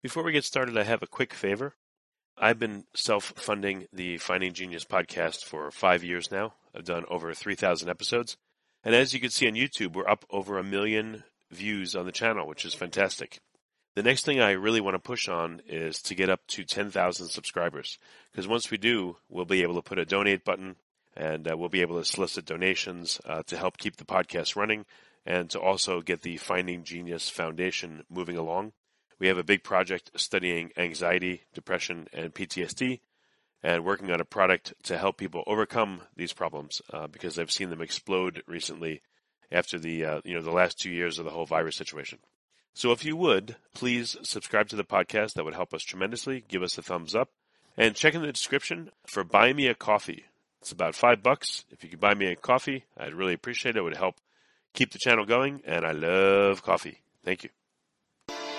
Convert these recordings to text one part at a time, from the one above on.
Before we get started, I have a quick favor. I've been self funding the Finding Genius podcast for five years now. I've done over 3,000 episodes. And as you can see on YouTube, we're up over a million views on the channel, which is fantastic. The next thing I really want to push on is to get up to 10,000 subscribers. Because once we do, we'll be able to put a donate button and uh, we'll be able to solicit donations uh, to help keep the podcast running and to also get the Finding Genius Foundation moving along. We have a big project studying anxiety, depression, and PTSD, and working on a product to help people overcome these problems uh, because I've seen them explode recently after the uh, you know the last two years of the whole virus situation. So if you would please subscribe to the podcast, that would help us tremendously. Give us a thumbs up, and check in the description for buy me a coffee. It's about five bucks. If you could buy me a coffee, I'd really appreciate it. It would help keep the channel going, and I love coffee. Thank you.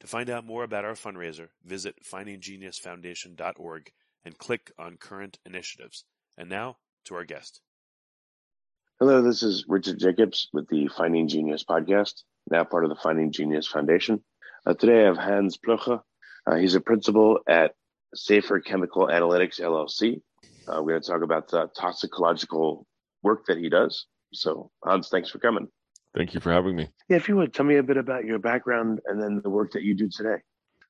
To find out more about our fundraiser, visit findinggeniusfoundation.org and click on current initiatives. And now to our guest. Hello, this is Richard Jacobs with the Finding Genius podcast, now part of the Finding Genius Foundation. Uh, today I have Hans Plugge. Uh, he's a principal at Safer Chemical Analytics LLC. Uh, we're going to talk about the toxicological work that he does. So, Hans, thanks for coming. Thank you for having me. Yeah, if you would tell me a bit about your background and then the work that you do today.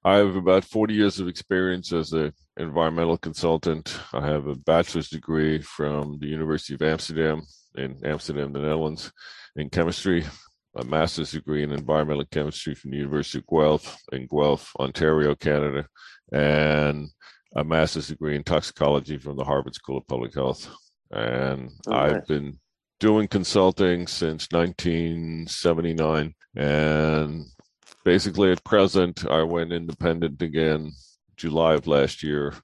I have about 40 years of experience as an environmental consultant. I have a bachelor's degree from the University of Amsterdam in Amsterdam, the Netherlands, in chemistry, a master's degree in environmental chemistry from the University of Guelph in Guelph, Ontario, Canada, and a master's degree in toxicology from the Harvard School of Public Health. And Oh, I've been doing consulting since 1979 and basically at present i went independent again july of last year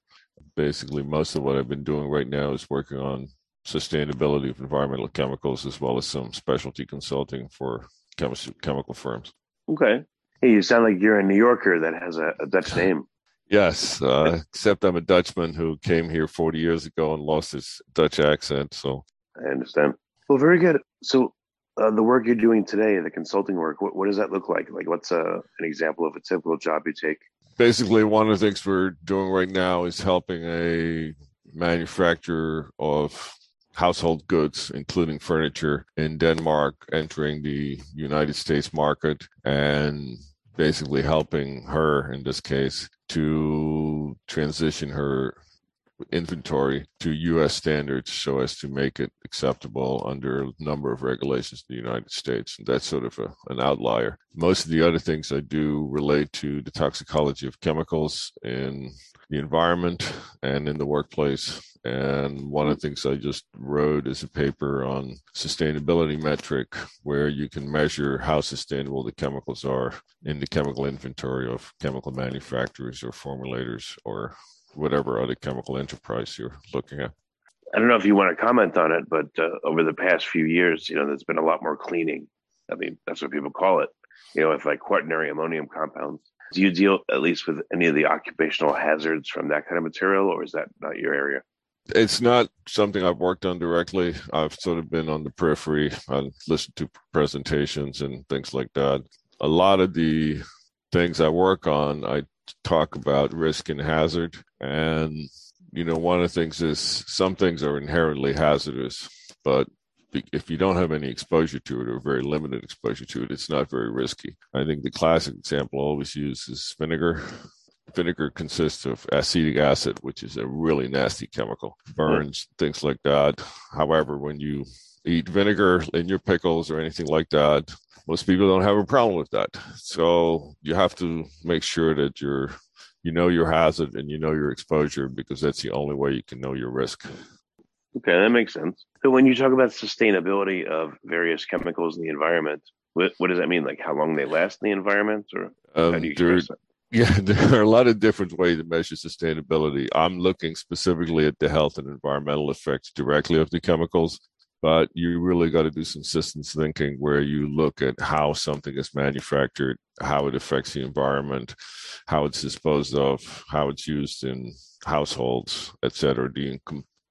basically most of what i've been doing right now is working on sustainability of environmental chemicals as well as some specialty consulting for chemistry, chemical firms Okay. Hey, you sound like you're a New Yorker that has a, a Dutch name. yes uh, except i'm a dutchman who came here 40 years ago and lost his dutch accent so I understand. Well, very good. So, uh, the work you're doing today, the consulting work, what, what does that look like? Like, what's a, an example of a typical job you take? basically one of the things we're doing right now is helping a manufacturer of household goods including furniture in denmark entering the united states market and basically helping her in this case to transition her inventory to U.S. standards so as to make it acceptable under a number of regulations in the United States. And that's sort of a, an outlier. Most of the other things I do relate to the toxicology of chemicals in the environment and in the workplace. And one of the things I just wrote is a paper on sustainability metric where you can measure how sustainable the chemicals are in the chemical inventory of chemical manufacturers or formulators or whatever other chemical enterprise you're looking at. I don't know if you want to comment on it, but uh, over the past few years, you know, there's been a lot more cleaning. I mean, that's what people call it. You know, with like quaternary ammonium compounds. Do you deal at least with any of the occupational hazards from that kind of material, or is that not your area? It's not something I've worked on directly. I've sort of been on the periphery. I listened to presentations and things like that. A lot of the things I work on, I talk about risk and hazard. And, you know, one of the things is some things are inherently hazardous, but if you don't have any exposure to it or very limited exposure to it, it's not very risky. I think the classic example I always use is vinegar. Vinegar consists of acetic acid, which is a really nasty chemical, burns, things like that. However, when you eat vinegar in your pickles or anything like that, most people don't have a problem with that. So you have to make sure that you're you know your hazard and you know your exposure because that's the only way you can know your risk. Okay, that makes sense. So when you talk about sustainability of various chemicals in the environment, what, what does that mean? Like how long they last in the environment, or um, how do you there, Yeah, there are a lot of different ways to measure sustainability. I'm looking specifically at the health and environmental effects directly of the chemicals but you really got to do some systems thinking where you look at how something is manufactured, how it affects the environment, how it's disposed of, how it's used in households, etc. The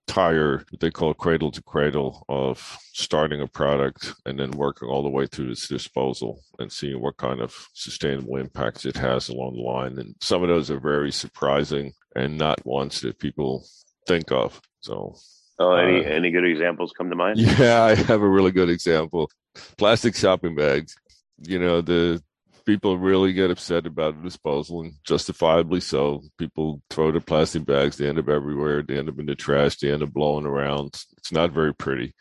entire what they call cradle to cradle of starting a product and then working all the way through its disposal and seeing what kind of sustainable impacts it has along the line. And some of those are very surprising and not ones that people think of. So Oh, any uh, any good examples come to mind? Yeah, I have a really good example. Plastic shopping bags. You know, the people really get upset about disposal, and justifiably so. People throw the plastic bags; they end up everywhere. They end up in the trash. They end up blowing around. It's not very pretty.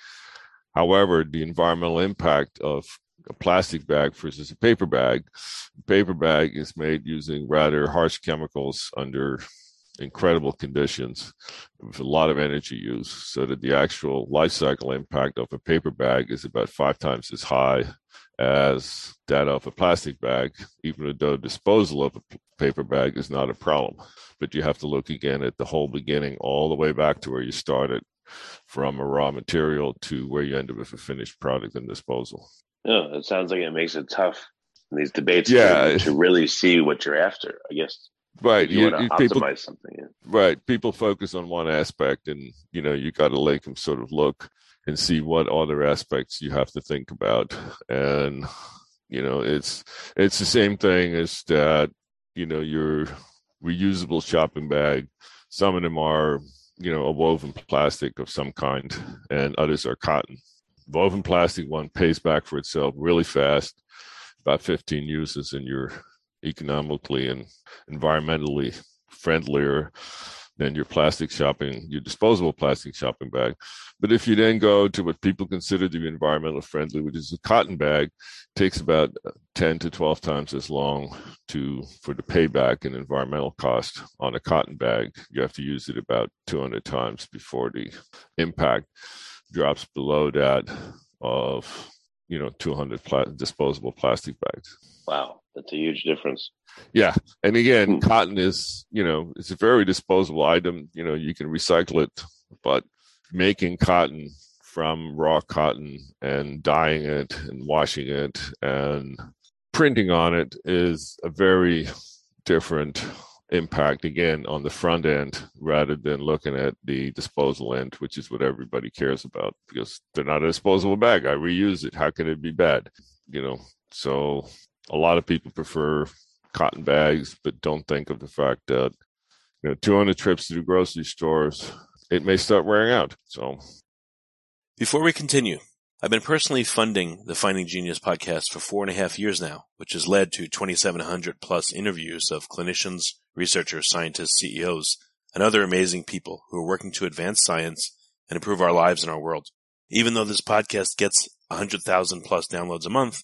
However, the environmental impact of a plastic bag versus a paper bag. Paper bag is made using rather harsh chemicals under incredible conditions with a lot of energy use so that the actual life cycle impact of a paper bag is about five times as high as that of a plastic bag, even though disposal of a paper bag is not a problem. But you have to look again at the whole beginning, all the way back to where you started from a raw material to where you end up with a finished product and disposal. Oh, yeah, it sounds like it makes it tough in these debates yeah. to, to really see what you're after, I guess right you, you want to people, optimize something yeah. right people focus on one aspect and you know you got to make them sort of look and see what other aspects you have to think about and you know it's it's the same thing as that you know your reusable shopping bag some of them are you know a woven plastic of some kind and others are cotton woven plastic one pays back for itself really fast about 15 uses and you're economically and environmentally friendlier than your plastic shopping, your disposable plastic shopping bag. But if you then go to what people consider to be environmental friendly, which is a cotton bag, takes about 10 to 12 times as long to for the payback and environmental cost on a cotton bag. You have to use it about 200 times before the impact drops below that of you know 200 pla- disposable plastic bags. Wow. That's a huge difference. Yeah. And again, hmm. cotton is, you know, it's a very disposable item. You know, you can recycle it, but making cotton from raw cotton and dyeing it and washing it and printing on it is a very different impact again on the front end rather than looking at the disposal end, which is what everybody cares about because they're not a disposable bag. I reuse it. How can it be bad? You know, so a lot of people prefer cotton bags, but don't think of the fact that you know 200 trips to the grocery stores, it may start wearing out. So, before we continue, I've been personally funding the Finding Genius podcast for four and a half years now, which has led to 2,700 plus interviews of clinicians, researchers, scientists, CEOs and other amazing people who are working to advance science and improve our lives and our world. Even though this podcast gets 100,000 plus downloads a month,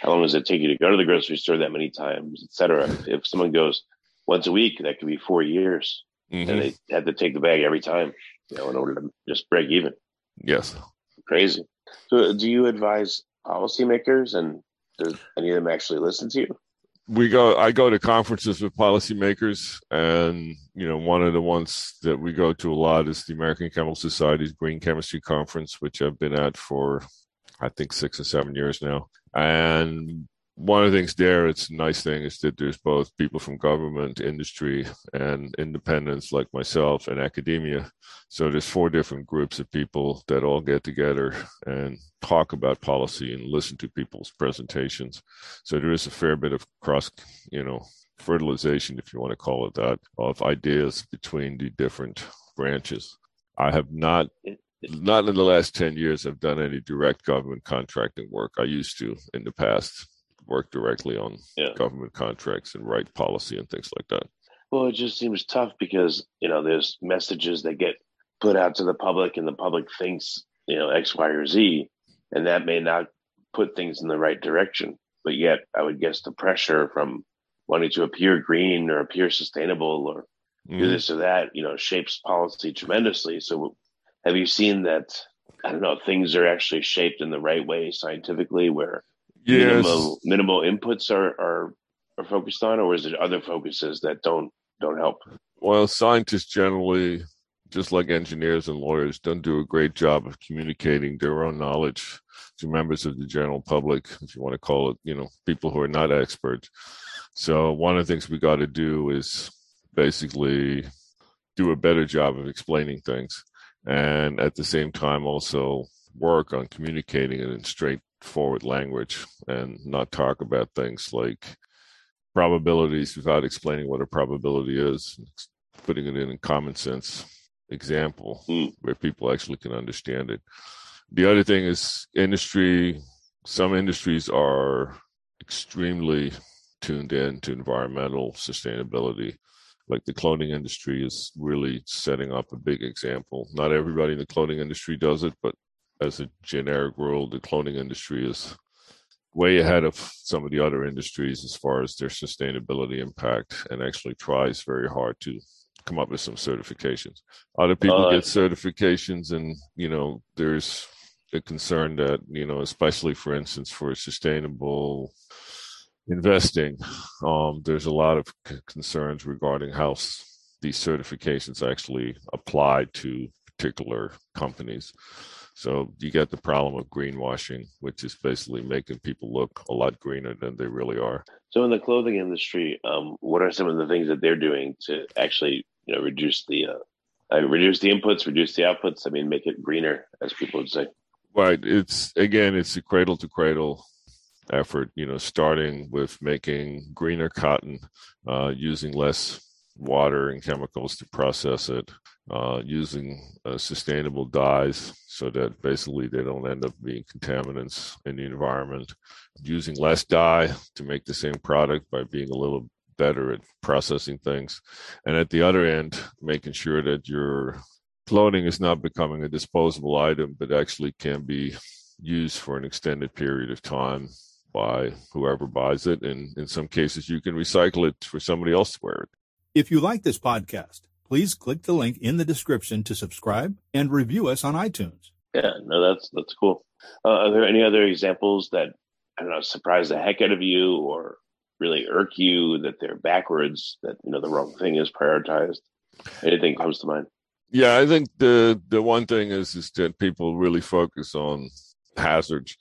how long does it take you to go to the grocery store that many times, et cetera? If someone goes once a week, that could be four years, Mhm. and they have to take the bag every time, you know, in order to just break even. Yes. Crazy. So, do you advise policymakers, and does any of them actually listen to you? we go i go to conferences with policymakers and you know one of the ones that we go to a lot is the american chemical society's green chemistry conference which i've been at for i think six or seven years now and one of the things there it's a nice thing is that there's both people from government industry and independents like myself and academia. So there's four different groups of people that all get together and talk about policy and listen to people's presentations. So there is a fair bit of cross, you know, fertilization, if you want to call it that, of ideas between the different branches. I have not, not in the last 10 years, i've done any direct government contracting work. I used to in the past work directly on Yeah. government contracts and write policy and things like that. Well, it just seems tough because you know there's messages that get put out to the public, and the public thinks you know X, Y, or Z, and that may not put things in the right direction. But yet, I would guess the pressure from wanting to appear green or appear sustainable or do Mhm. this or that, you know, shapes policy tremendously. So, have you seen that? I don't know. Things are actually shaped in the right way scientifically, where Yes. minimal minimal inputs are, are are focused on, or is it other focuses that don't don't help? Well, scientists generally, just like engineers and lawyers, don't do a great job of communicating their own knowledge to members of the general public, if you want to call it, you know, people who are not experts. So one of the things we got to do is basically do a better job of explaining things, and at the same time also work on communicating it in straightforward language and not talk about things like probabilities without explaining what a probability is, putting it in a common sense example Mm. where people actually can understand it. The other thing is industry, some industries are extremely tuned in to environmental sustainability. Like the clothing industry is really setting up a big example. Not everybody in the clothing industry does it, but as a generic rule, the clothing industry is way ahead of some of the other industries as far as their sustainability impact and actually tries very hard to come up with some certifications. Other people Uh, get certifications and, you know, there's a concern that, you know, especially for instance for sustainable investing, um, there's a lot of c- concerns regarding how s- these certifications actually apply to particular companies. So you get the problem of greenwashing, which is basically making people look a lot greener than they really are. So, in the clothing industry, um, what are some of the things that they're doing to actually, you know, reduce the uh, uh, reduce the inputs, reduce the outputs? I mean, make it greener, as people would say. Right. It's again, it's a cradle to cradle effort, you know, starting with making greener cotton, uh, using less water and chemicals to process it, uh, using uh, sustainable dyes so that basically they don't end up being contaminants in the environment, using less dye to make the same product by being a little better at processing things. And at the other end, making sure that your clothing is not becoming a disposable item, but actually can be used for an extended period of time by whoever buys it. And in some cases, you can recycle it for somebody else to wear it. If you like this podcast, please click the link in the description to subscribe and review us on iTunes. Yeah, no, that's that's cool. Uh, are there any other examples that I don't know surprise the heck out of you or really irk you that they're backwards? That you know the wrong thing is prioritized. Anything comes to mind? Yeah, I think the the one thing is is that people really focus on hazards.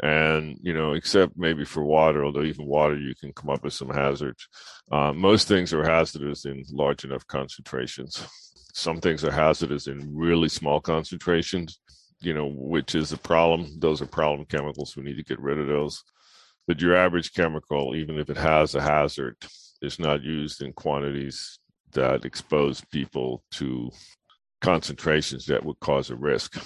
And, you know, except maybe for water, although even water, you can come up with some hazards. Uh, most things are hazardous in large enough concentrations. Some things are hazardous in really small concentrations, you know, which is a problem. Those are problem chemicals. We need to get rid of those. But your average chemical, even if it has a hazard, is not used in quantities that expose people to concentrations that would cause a risk.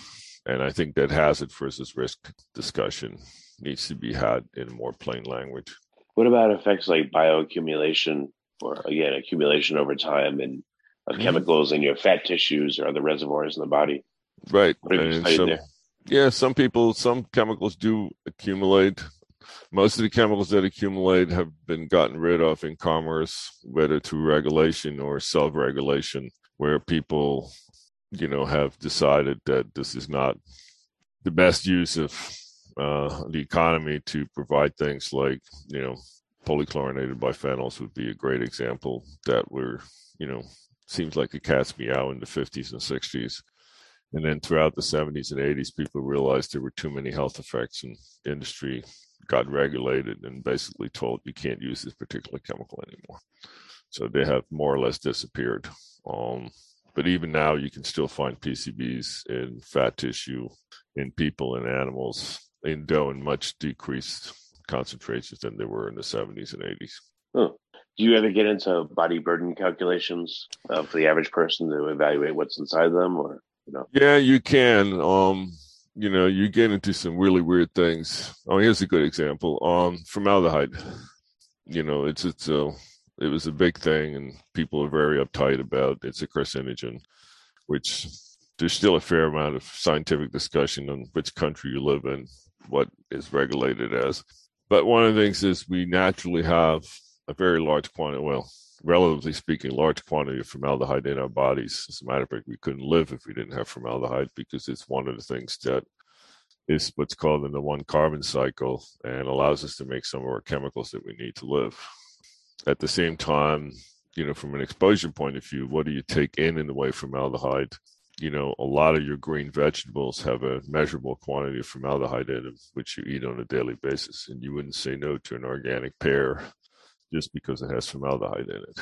And I think that hazard versus risk discussion needs to be had in more plain language. What about effects like bioaccumulation or again accumulation over time and of mm-hmm. chemicals in your fat tissues or other reservoirs in the body? Right. Some, yeah, some people, some chemicals do accumulate. Most of the chemicals that accumulate have been gotten rid of in commerce, whether through regulation or self regulation, where people you know, have decided that this is not the best use of uh, the economy to provide things like, you know, polychlorinated biphenyls would be a great example that were, you know, seems like a cat's meow in the 50s and 60s. And then throughout the 70s and 80s, people realized there were too many health effects, and industry got regulated and basically told you can't use this particular chemical anymore. So they have more or less disappeared. Um, but even now, you can still find PCBs in fat tissue, in people and animals, in dough in much decreased concentrations than they were in the 70s and 80s. Huh. Do you ever get into body burden calculations uh, for the average person to evaluate what's inside them, or you know? Yeah, you can. Um, you know, you get into some really weird things. Oh, here's a good example. Um, formaldehyde. You know, it's it's a it was a big thing, and people are very uptight about it's a carcinogen, which there's still a fair amount of scientific discussion on which country you live in, what is regulated as. But one of the things is we naturally have a very large quantity, well, relatively speaking, large quantity of formaldehyde in our bodies. As a matter of fact, we couldn't live if we didn't have formaldehyde because it's one of the things that is what's called in the one carbon cycle and allows us to make some of our chemicals that we need to live at the same time, you know, from an exposure point of view, what do you take in in the way of formaldehyde? You know, a lot of your green vegetables have a measurable quantity of formaldehyde in them, which you eat on a daily basis. And you wouldn't say no to an organic pear just because it has formaldehyde in it.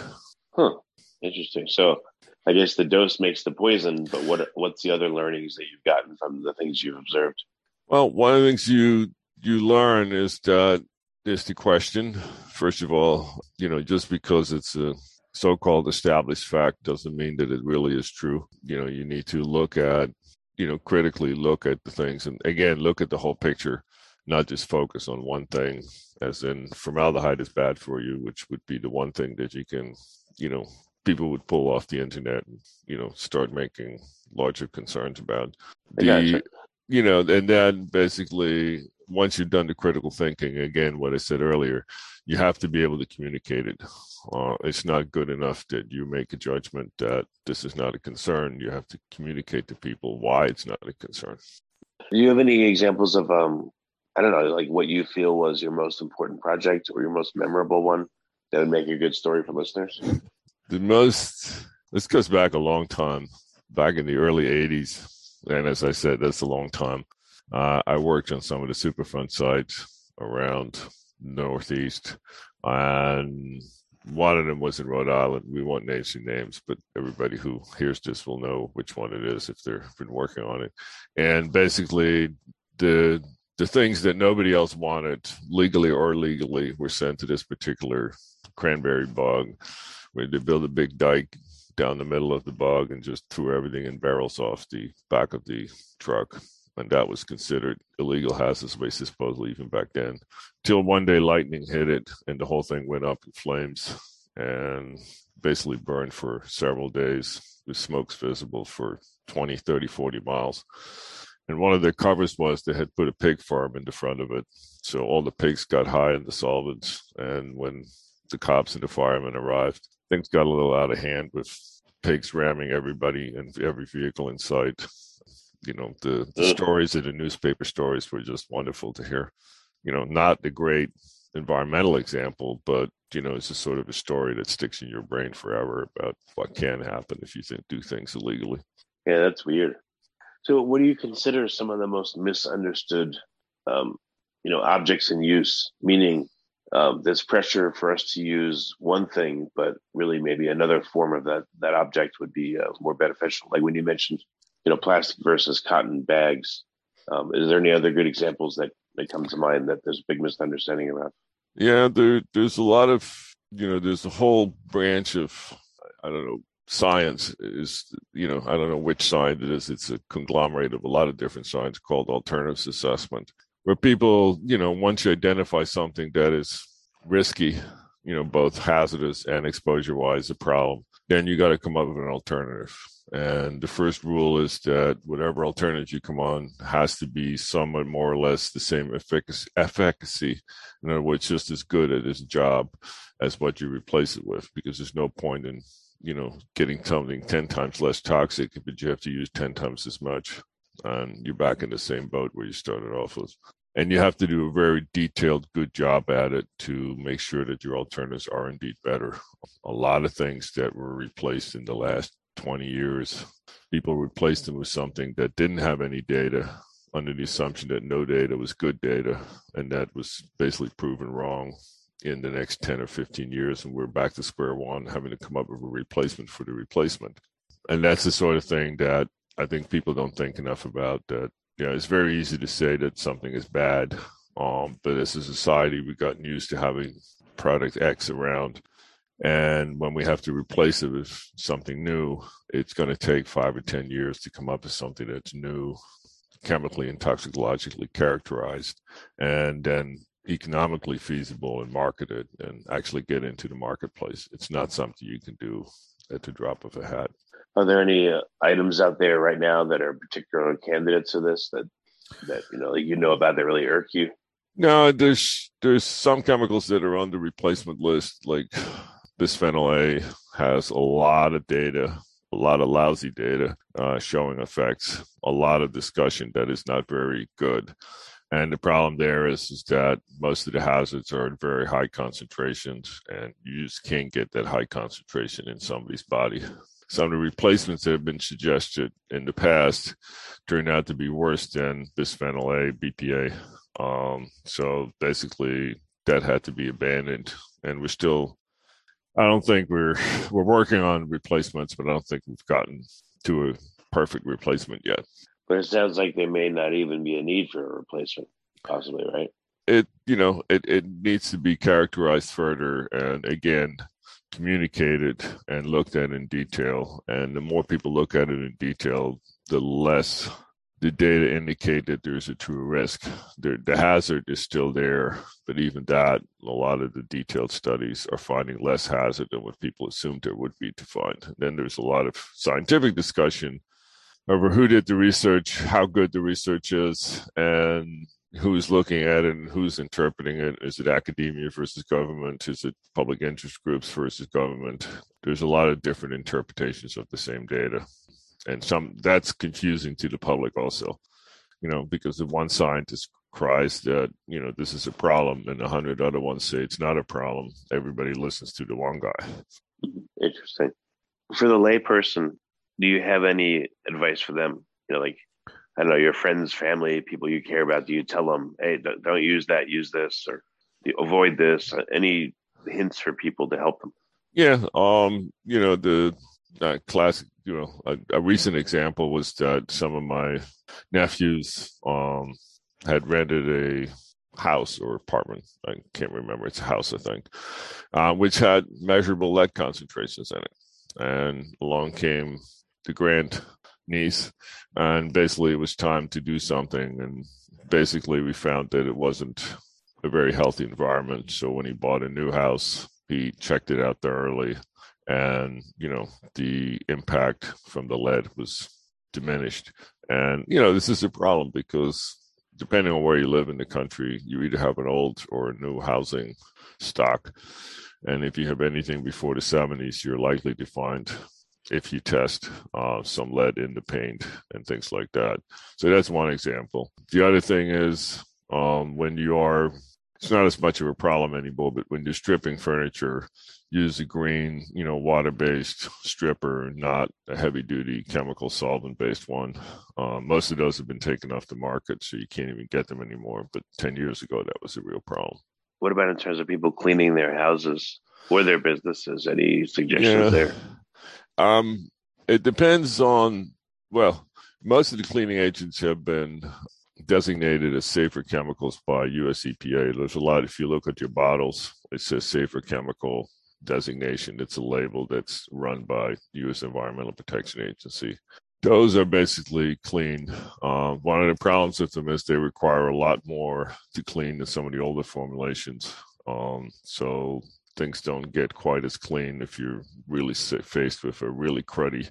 Huh. Interesting. So I guess the dose makes the poison, but what what's the other learnings that you've gotten from the things you've observed? Well, one of the things you you learn is that is the question. First of all, you know, just because it's a so-called established fact doesn't mean that it really is true. You know, you need to look at, you know, critically look at the things and again, look at the whole picture, not just focus on one thing, as in formaldehyde is bad for you, which would be the one thing that you can, you know, people would pull off the internet and, you know, start making larger concerns about. The, you know, and then basically once you've done the critical thinking, again, what I said earlier, you have to be able to communicate it. Uh, it's not good enough that you make a judgment that this is not a concern. You have to communicate to people why it's not a concern. Do you have any examples of, um, I don't know, like what you feel was your most important project or your most memorable one that would make a good story for listeners? The most, this goes back a long time, back in the early 80s. And as I said, that's a long time. Uh, I worked on some of the Superfund sites around Northeast, and one of them was in Rhode Island. We won't name some names, but everybody who hears this will know which one it is if they've been working on it. And basically, the the things that nobody else wanted, legally or illegally, were sent to this particular cranberry bog, where they built a big dike down the middle of the bog and just threw everything in barrels off the back of the truck and that was considered illegal hazardous waste disposal even back then. Till one day lightning hit it, and the whole thing went up in flames and basically burned for several days with smokes visible for 20, 30, 40 miles. And one of their covers was they had put a pig farm in the front of it. So all the pigs got high in the solvents. And when the cops and the firemen arrived, things got a little out of hand with pigs ramming everybody and every vehicle in sight you know the, the stories in the newspaper stories were just wonderful to hear. You know not the great environmental example but you know it's just sort of a story that sticks in your brain forever about what can happen if you think, do things illegally. Yeah that's weird. So what do you consider some of the most misunderstood um, you know objects in use, meaning um, there's pressure for us to use one thing, but really maybe another form of that that object would be uh, more beneficial. Like when you mentioned, you know, plastic versus cotton bags. Um, is there any other good examples that that come to mind that there's a big misunderstanding around? Yeah, there there's a lot of you know there's a whole branch of I don't know science is you know I don't know which science it is. It's a conglomerate of a lot of different science called alternatives assessment, where people you know once you identify something that is risky, you know both hazardous and exposure wise a problem, then you got to come up with an alternative. And the first rule is that whatever alternative you come on has to be somewhat more or less the same efficacy, efficacy. In other words, just as good at its job as what you replace it with, because there's no point in you know getting something 10 times less toxic but you have to use 10 times as much. And you're back in the same boat where you started off with and you have to do a very detailed good job at it to make sure that your alternatives are indeed better a lot of things that were replaced in the last 20 years, people replaced them with something that didn't have any data under the assumption that no data was good data. And that was basically proven wrong in the next 10 or 15 years. And we're back to square one, having to come up with a replacement for the replacement. And that's the sort of thing that I think people don't think enough about that. You know, it's very easy to say that something is bad. Um, but as a society, we've gotten used to having product X around and when we have to replace it with something new, it's going to take five or 10 years to come up with something that's new, chemically and toxicologically characterized, and then economically feasible and marketed and actually get into the marketplace. It's not something you can do at the drop of a hat. Are there any uh, items out there right now that are particular candidates to this that that you know you know about that really irk you? No, there's there's some chemicals that are on the replacement list, like bisphenol A has a lot of data, a lot of lousy data uh, showing effects, a lot of discussion that is not very good. And the problem there is, is that most of the hazards are at very high concentrations, and you just can't get that high concentration in somebody's body. Some of the replacements that have been suggested in the past turned out to be worse than bisphenol A, BPA. Um, so basically, that had to be abandoned, and we're still I don't think we're we're working on replacements, but I don't think we've gotten to a perfect replacement yet. But it sounds like there may not even be a need for a replacement, possibly, right? It you know it it needs to be characterized further and again communicated and looked at in detail. And the more people look at it in detail, the less the data indicate that there's a true risk. The, the, hazard is still there, but even that, a lot of the detailed studies are finding less hazard than what people assumed there would be to find. then there's a lot of scientific discussion over who did the research, how good the research is, and who's looking at it and who's interpreting it. Is it academia versus government? Is it public interest groups versus government? There's a lot of different interpretations of the same data and some that's confusing to the public also you know because if one scientist cries that you know this is a problem and a hundred other ones say it's not a problem everybody listens to the one guy interesting for the layperson do you have any advice for them you know like i don't know your friends family people you care about do you tell them hey don't use that use this or avoid this any hints for people to help them yeah um you know the uh, classic, you know, a, a, recent example was that some of my nephews um, had rented a house or apartment. I can't remember. It's a house, I think, uh, which had measurable lead concentrations in it. And along came the grand niece, and basically it was time to do something. And basically, we found that it wasn't a very healthy environment. So when he bought a new house, he checked it out thoroughly and you know the impact from the lead was diminished and you know this is a problem because depending on where you live in the country you either have an old or a new housing stock and if you have anything before the 70s you're likely to find if you test uh, some lead in the paint and things like that so that's one example the other thing is um, when you are it's not as much of a problem anymore. But when you're stripping furniture, use a green, you know, water-based stripper, not a heavy-duty chemical solvent-based one. Um, most of those have been taken off the market, so you can't even get them anymore. But ten years ago, that was a real problem. What about in terms of people cleaning their houses or their businesses? Any suggestions yeah. there? Um, it depends on well, most of the cleaning agents have been designated as safer chemicals by US EPA. There's a lot, if you look at your bottles, it says safer chemical designation. It's a label that's run by US Environmental Protection Agency. Those are basically clean. Uh, one of the problems with them is they require a lot more to clean than some of the older formulations. Um, so things don't get quite as clean if you're really faced with a really cruddy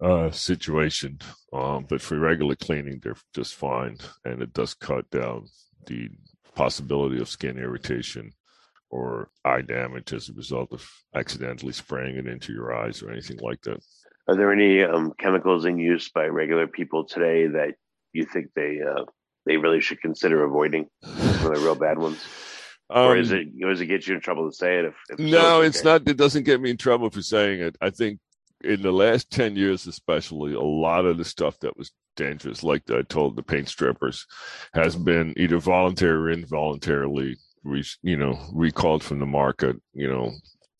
uh, situation. Um, but for regular cleaning, they're just fine, and it does cut down the possibility of skin irritation or eye damage as a result of accidentally spraying it into your eyes or anything like that. Are there any um, chemicals in use by regular people today that you think they uh, they really should consider avoiding? Some of the real bad ones. Um, or is um, it does it get you in trouble to say it? If, if no, so, it's, okay. not. It doesn't get me in trouble for saying it. I think in the last 10 years especially a lot of the stuff that was dangerous like i told the paint strippers has been either voluntary or involuntarily re, you know recalled from the market you know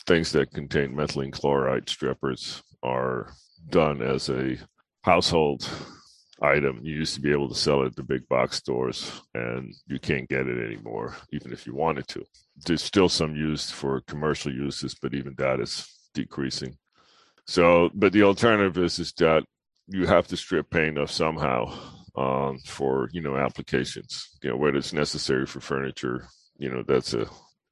things that contain methylene chloride strippers are done as a household item you used to be able to sell it at the big box stores and you can't get it anymore even if you wanted to there's still some used for commercial uses but even that is decreasing so, but the alternative is is that you have to strip paint off somehow um, for you know applications. You know whether it's necessary for furniture. You know that's a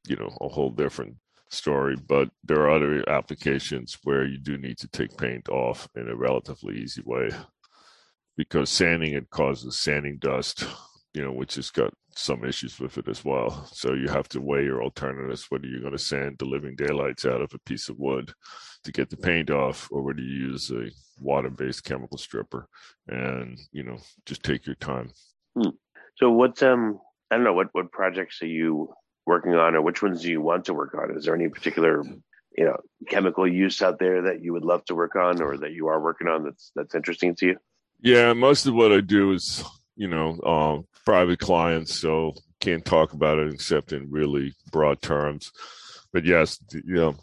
you know a whole different story. But there are other applications where you do need to take paint off in a relatively easy way because sanding it causes sanding dust. You know, which has got some issues with it as well. So you have to weigh your alternatives whether you're going to sand the living daylights out of a piece of wood to get the paint off or whether you use a water-based chemical stripper and you know just take your time hmm. so what's um i don't know what what projects are you working on or which ones do you want to work on is there any particular you know chemical use out there that you would love to work on or that you are working on that's that's interesting to you yeah most of what i do is you know um, private clients so can't talk about it except in really broad terms but yes you know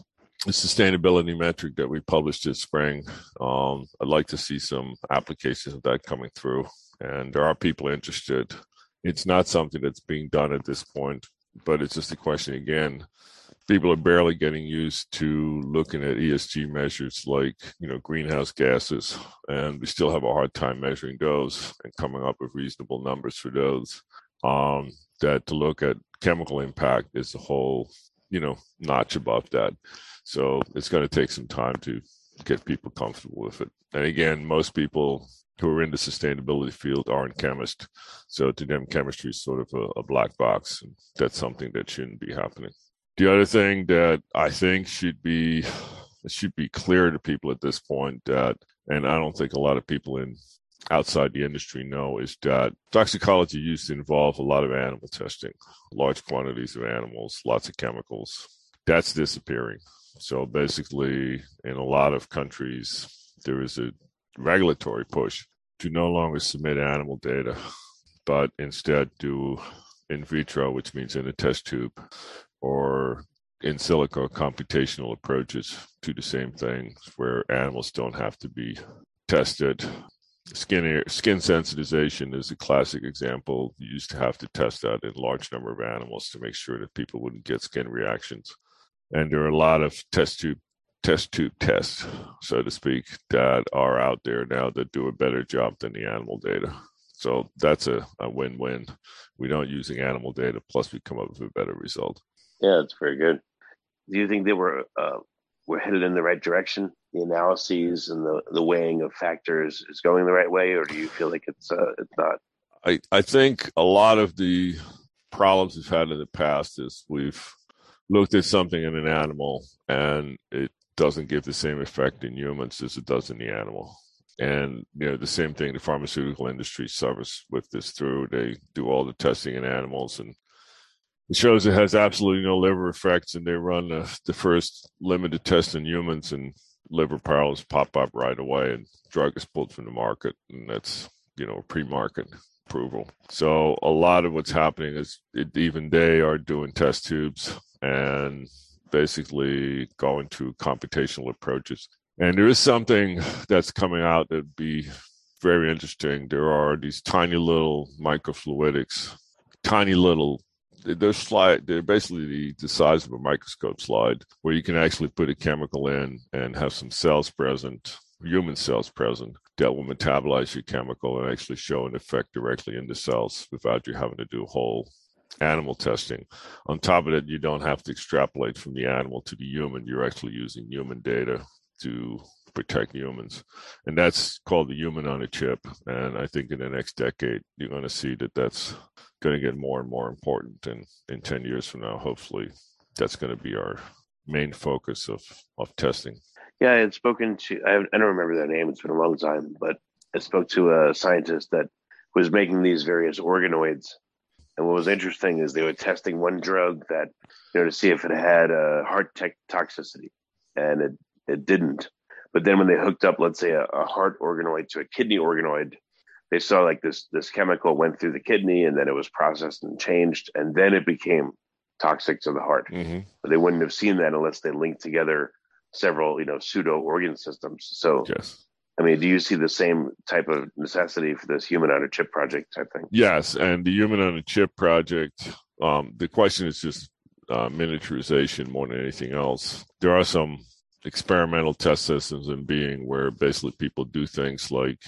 the sustainability metric that we published this spring. Um, I'd like to see some applications of that coming through, and there are people interested. It's not something that's being done at this point, but it's just a question again. People are barely getting used to looking at ESG measures like you know greenhouse gases, and we still have a hard time measuring those and coming up with reasonable numbers for those. Um, that to look at chemical impact is a whole you know notch above that. So it's going to take some time to get people comfortable with it. And again, most people who are in the sustainability field aren't chemists. So to them, chemistry is sort of a, a black box. That's something that shouldn't be happening. The other thing that I think should be should be clear to people at this point that, and I don't think a lot of people in outside the industry know, is that toxicology used to involve a lot of animal testing, large quantities of animals, lots of chemicals. That's disappearing. So basically, in a lot of countries, there is a regulatory push to no longer submit animal data, but instead do in vitro, which means in a test tube, or in silico computational approaches to the same thing, where animals don't have to be tested. Skin skin sensitization is a classic example. You used to have to test that in large number of animals to make sure that people wouldn't get skin reactions and there are a lot of test tube test tube tests, so to speak, that are out there now that do a better job than the animal data. So that's a, a win-win. We don't using animal data, plus we come up with a better result. Yeah, it's very good. Do you think they were uh, we're headed in the right direction? The analyses and the, the weighing of factors is going the right way, or do you feel like it's uh, it's not? I I think a lot of the problems we've had in the past is we've looked at something in an animal and it doesn't give the same effect in humans as it does in the animal. And you know the same thing the pharmaceutical industry suffers with this through. They do all the testing in animals and it shows it has absolutely no liver effects, and they run the, the first limited test in humans, and liver parallels pop up right away, and drug is pulled from the market, and that's you know pre-market approval. So a lot of what's happening is it, even they are doing test tubes and basically going to computational approaches. And there is something that's coming out that'd be very interesting. There are these tiny little microfluidics, tiny little they're slide they're basically the, size of a microscope slide where you can actually put a chemical in and have some cells present human cells present that will metabolize your chemical and actually show an effect directly in the cells without you having to do whole animal testing. On top of it, you don't have to extrapolate from the animal to the human. You're actually using human data to protect humans. And that's called the human on a chip. And I think in the next decade, you're going to see that that's going to get more and more important. And in 10 years from now, hopefully, that's going to be our main focus of, of testing. Yeah, I had spoken to, I, don't remember their name, it's been a long time, but I spoke to a scientist that was making these various organoids. And what was interesting is they were testing one drug that, you know, to see if it had a heart tech toxicity, and it, it didn't. But then when they hooked up, let's say, a, a heart organoid to a kidney organoid, they saw like this this chemical went through the kidney and then it was processed and changed, and then it became toxic to the heart. Mm-hmm. But they wouldn't have seen that unless they linked together several, you know, pseudo organ systems. So, yes. I mean, do you see the same type of necessity for this human on a chip project type thing? Yes, and the human on a chip project. Um, the question is just uh, miniaturization more than anything else. There are some experimental test systems in being where basically people do things like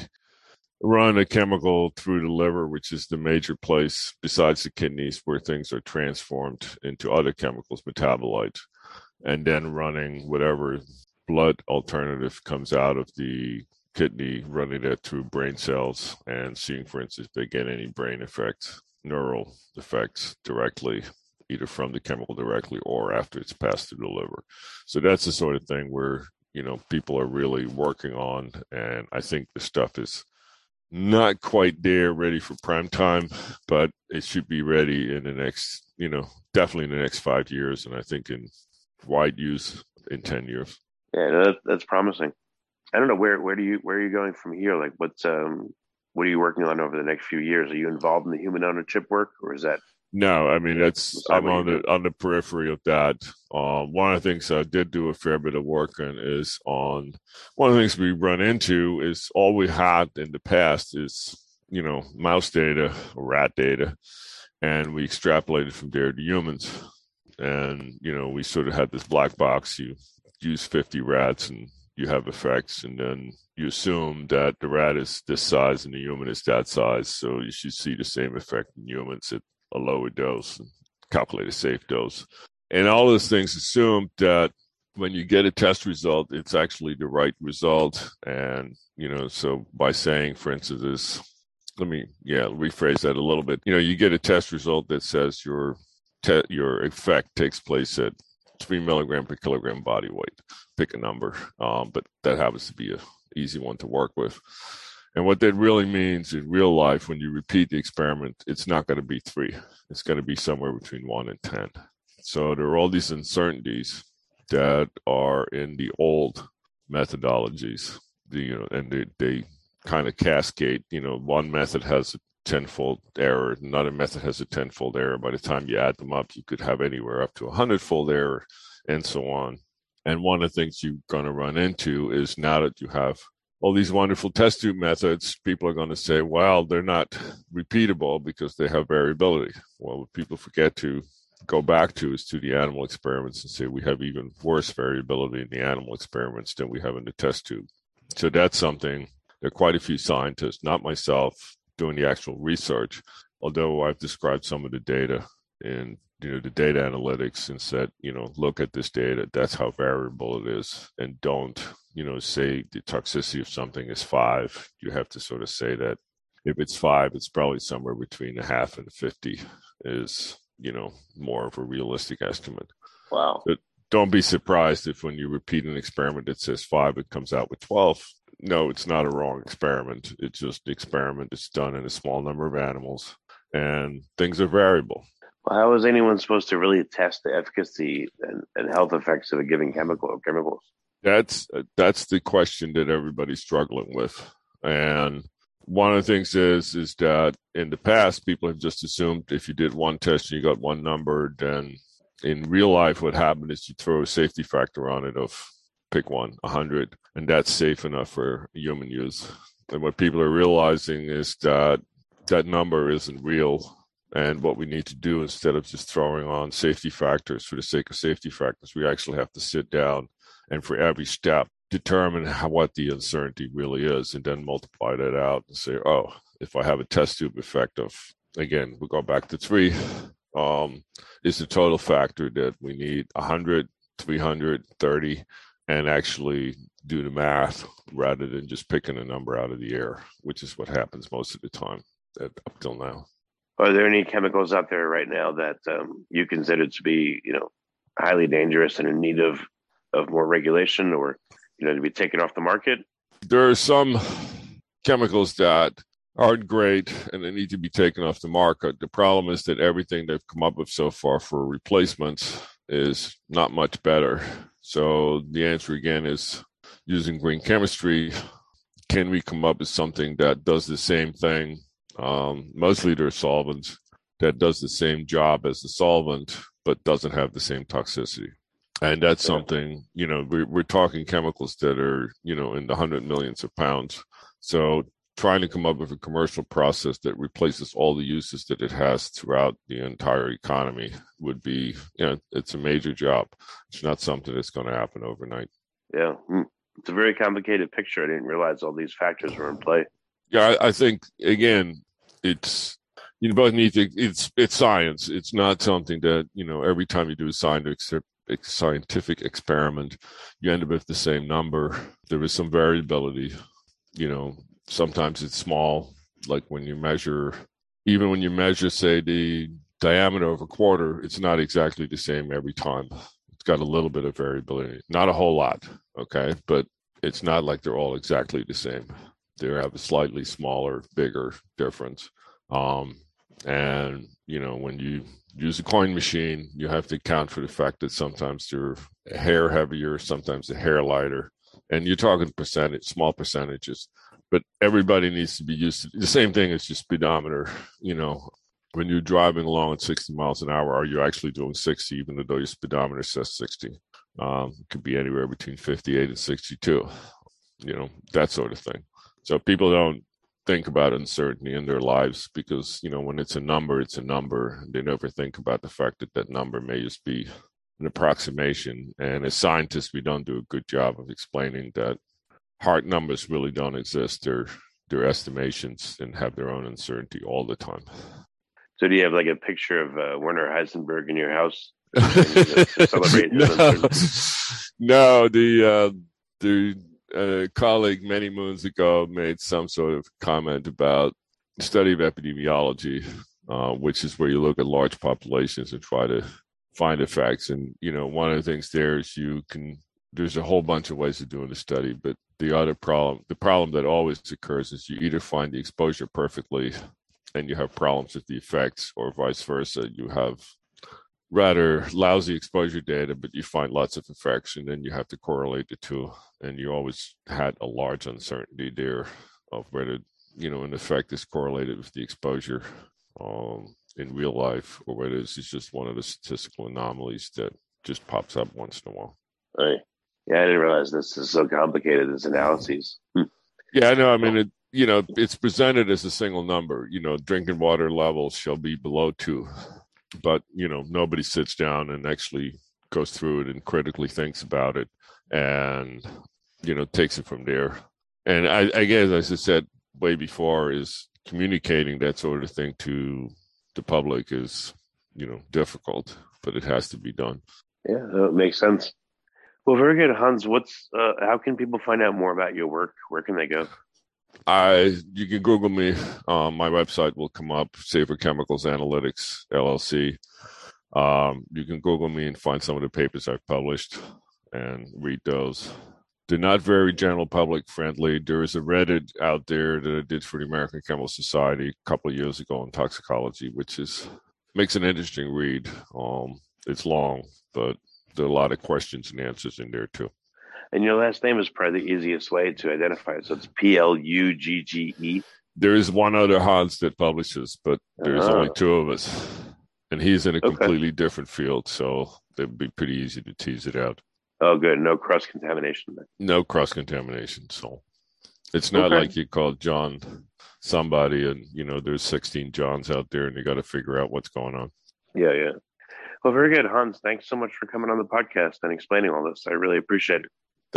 run a chemical through the liver, which is the major place besides the kidneys where things are transformed into other chemicals, metabolites and then running whatever blood alternative comes out of the kidney, running it through brain cells and seeing, for instance, if they get any brain effects, neural effects directly, either from the chemical directly or after it's passed through the liver. So that's the sort of thing where, you know, people are really working on. And I think the stuff is not quite there ready for prime time, but it should be ready in the next, you know, definitely in the next five years. And I think in wide use in 10 years. Yeah, no, that, that's promising. I don't know where where do you where are you going from here? Like, what's um, what are you working on over the next few years? Are you involved in the human on a chip work, or is that? No, I mean that's I'm on the on the periphery of that. Um, one of the things I did do a fair bit of work on is on one of the things we run into is all we had in the past is you know mouse data or rat data, and we extrapolated from there to humans. And you know we sort of had this black box you use 50 rats and you have effects and then you assume that the rat is this size and the human is that size so you should see the same effect in humans. At a lower dose calculate a safe dose and all those things assume that when you get a test result it's actually the right result and you know so by saying for instance this let me yeah rephrase that a little bit you know you get a test result that says your te- your effect takes place at three milligram per kilogram body weight. Pick a number, um, but that happens to be a easy one to work with. And what that really means in real life, when you repeat the experiment, it's not going to be three. It's going to be somewhere between one and ten. So there are all these uncertainties that are in the old methodologies. The, you know, and they, they kind of cascade. You know, one method has a tenfold error. Another method has a tenfold error. By the time you add them up, you could have anywhere up to a hundredfold error, and so on. And one of the things you're going to run into is now that you have all these wonderful test tube methods, people are going to say, well, they're not repeatable because they have variability. Well, what people forget to go back to is to the animal experiments and say we have even worse variability in the animal experiments than we have in the test tube. So that's something. There are quite a few scientists, not myself, doing the actual research. Although I've described some of the data in you know the data analytics and said you know look at this data that's how variable it is and don't you know say the toxicity of something is five you have to sort of say that if it's five it's probably somewhere between a half and 50 is you know more of a realistic estimate wow but don't be surprised if when you repeat an experiment that says five it comes out with 12 no, it's not a wrong experiment. It's just the experiment is done in a small number of animals and things are variable. Well, how is anyone supposed to really test the efficacy and, and health effects of a given chemical or chemicals? That's that's the question that everybody's struggling with, and one of the things is is that in the past people have just assumed if you did one test and you got one number, then in real life what happened is you throw a safety factor on it of pick one, 100, and that's safe enough for human use. And what people are realizing is that that number isn't real. And what we need to do instead of just throwing on safety factors for the sake of safety factors, we actually have to sit down and for every step determine how, what the uncertainty really is and then multiply that out and say, oh, if I have a test tube effect of, again, we go back to three, um, is the total factor that we need 100, 330, and actually do the math rather than just picking a number out of the air, which is what happens most of the time up till now. Are there any chemicals out there right now that um, you consider to be, you know, highly dangerous and in need of of more regulation, or you know, to be taken off the market? There are some chemicals that aren't great and they need to be taken off the market. The problem is that everything they've come up with so far for replacements is not much better. So the answer again is using green chemistry. Can we come up with something that does the same thing? Um, mostly they're solvents that does the same job as the solvent, but doesn't have the same toxicity. And that's something, you know, we're, we're talking chemicals that are, you know, in the hundred millions of pounds. So trying to come up with a commercial process that replaces all the uses that it has throughout the entire economy would be, you know, it's a major job. It's not something that's going to happen overnight. Yeah. Hmm. It's a very complicated picture. I didn't realize all these factors were in play. Yeah, I, I think, again, it's, you both need to, it's, it's science. It's not something that, you know, every time you do a scientific, scientific experiment, you end up with the same number. There is some variability you know sometimes it's small, like when you measure, even when you measure, say, the diameter of a quarter, it's not exactly the same every time. It's got a little bit of variability, not a whole lot, okay, but it's not like they're all exactly the same. They have a slightly smaller, bigger difference. Um, and you know, when you use a coin machine, you have to account for the fact that sometimes they're hair heavier, sometimes a hair lighter, and you're talking percentage, small percentages but everybody needs to be used to the same thing as your speedometer. You know, when you're driving along at 60 miles an hour, are you actually doing 60, even though your speedometer says 60? Um, it could be anywhere between 58 and 62, you know, that sort of thing. So people don't think about uncertainty in their lives because, you know, when it's a number, it's a number. They never think about the fact that that number may just be an approximation. And as scientists, we don't do a good job of explaining that hard numbers really don't exist. They're they're estimations and have their own uncertainty all the time. So, do you have like a picture of uh, Werner Heisenberg in your house? to no, no, the uh, the uh, colleague many moons ago made some sort of comment about study of epidemiology, uh, which is where you look at large populations and try to find effects. And you know, one of the things there is you can. There's a whole bunch of ways of doing the study, but the other problem, the problem that always occurs is you either find the exposure perfectly and you have problems with the effects, or vice versa. You have rather lousy exposure data, but you find lots of infection and you have to correlate the two. And you always had a large uncertainty there of whether you know an effect is correlated with the exposure um, in real life, or whether this is just one of the statistical anomalies that just pops up once in a while. Right. Yeah, I didn't realize this is so complicated. This analyses. Hmm. Yeah, I know. I mean, it, you know, it's presented as a single number. You know, drinking water levels shall be below two, but you know, nobody sits down and actually goes through it and critically thinks about it, and you know, takes it from there. And I, I guess, as I said way before, is communicating that sort of thing to the public is, you know, difficult, but it has to be done. Yeah, that makes sense. Well, very good, Hans. What's uh, how can people find out more about your work? Where can they go? I you can Google me. Um, my website will come up. Safer Chemicals Analytics LLC. Um, you can Google me and find some of the papers I've published and read those. They're not very general public friendly. There is a Reddit out there that I did for the American Chemical Society a couple of years ago on toxicology, which is makes an interesting read. Um, it's long, but there are a lot of questions and answers in there too. And your last name is probably the easiest way to identify it. So it's P L U G G E. There is one other Hans that publishes, but there's Ah. only two of us, and he's in a Okay. completely different field, so it'd be pretty easy to tease it out. Oh, good. No cross contamination. No cross contamination, so it's not Okay. like you call John somebody, and you know there's 16 Johns out there, and you got to figure out what's going on. Yeah, yeah. Well, very good, Hans. Thanks so much for coming on the podcast and explaining all this. I really appreciate it.